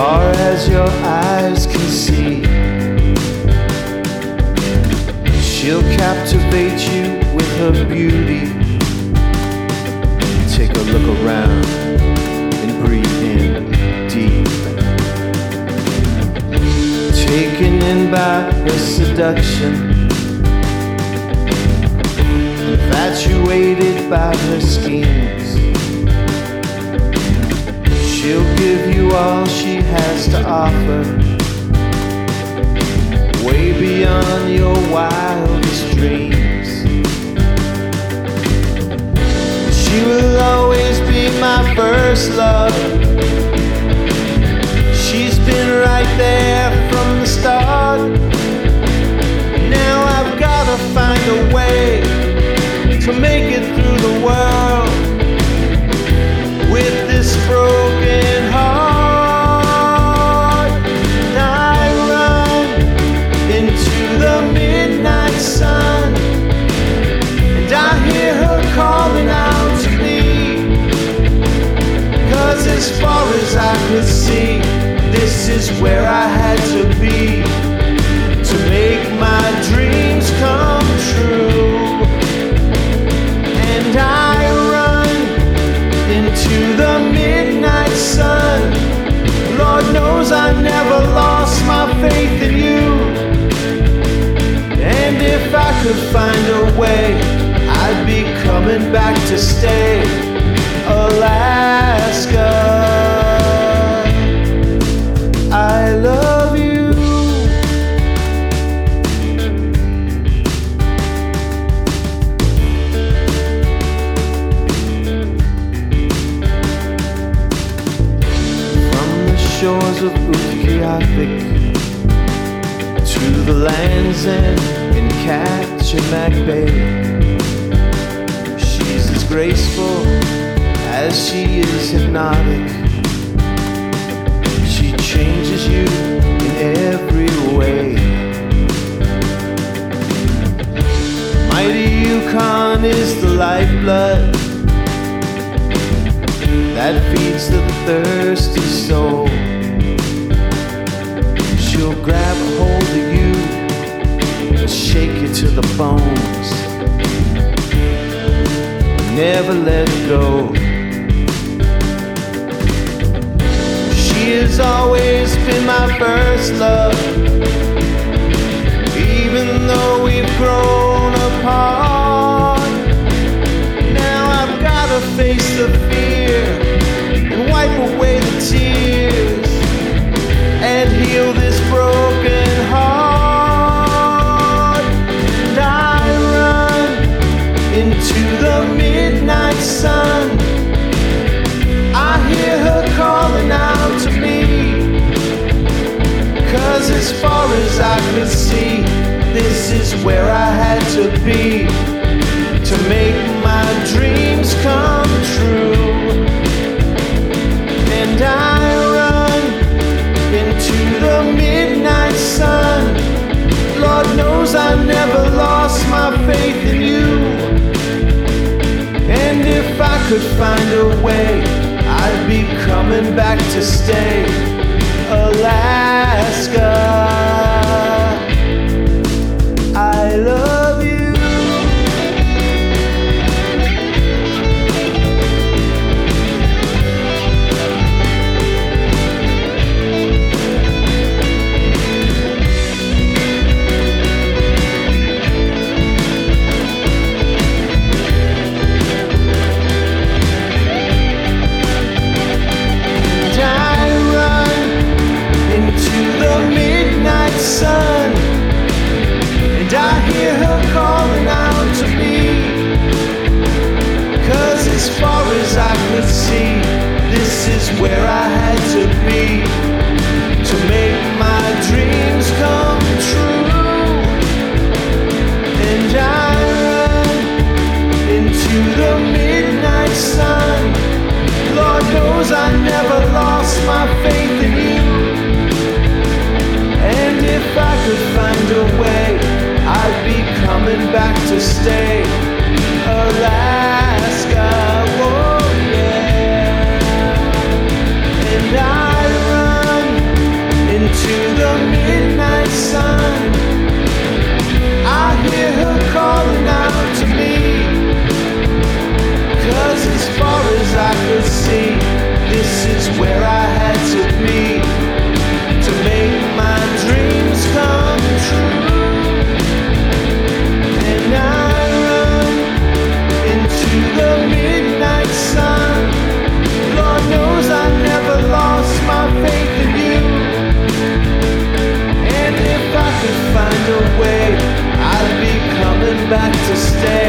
eyes can see. She'll captivate you with her beauty. Take a look around and breathe in deep. Taken in by her seduction, infatuated by her schemes. She'll give you all she has to offer, way beyond your wildest dreams. She will always be my first love. She's been right there as far as I could see, this is where I had to be to make my dreams come true. And I run into the midnight sun. Lord knows I never lost my faith in you. And if I could find a way, I'd be coming back to stay. Alaska, to the land's end in Kachemak Bay. She's as graceful as she is hypnotic. She changes you in every way. Mighty Yukon is the lifeblood that feeds the thirsty soul. She'll grab to the bones. Never let go. She has always been my first love. Even though we've grown Cause as far as I could see, this is where I had to be to make my dreams come true. And I run into the midnight sun. Lord knows I never lost my faith in you. And if I could find a way, I'd be coming back to stay. Alaska. where I had to be to make my dreams come true. And I run into the midnight sun. Lord knows I never lost my faith in you. And if I can find a way, I'll be coming back to stay.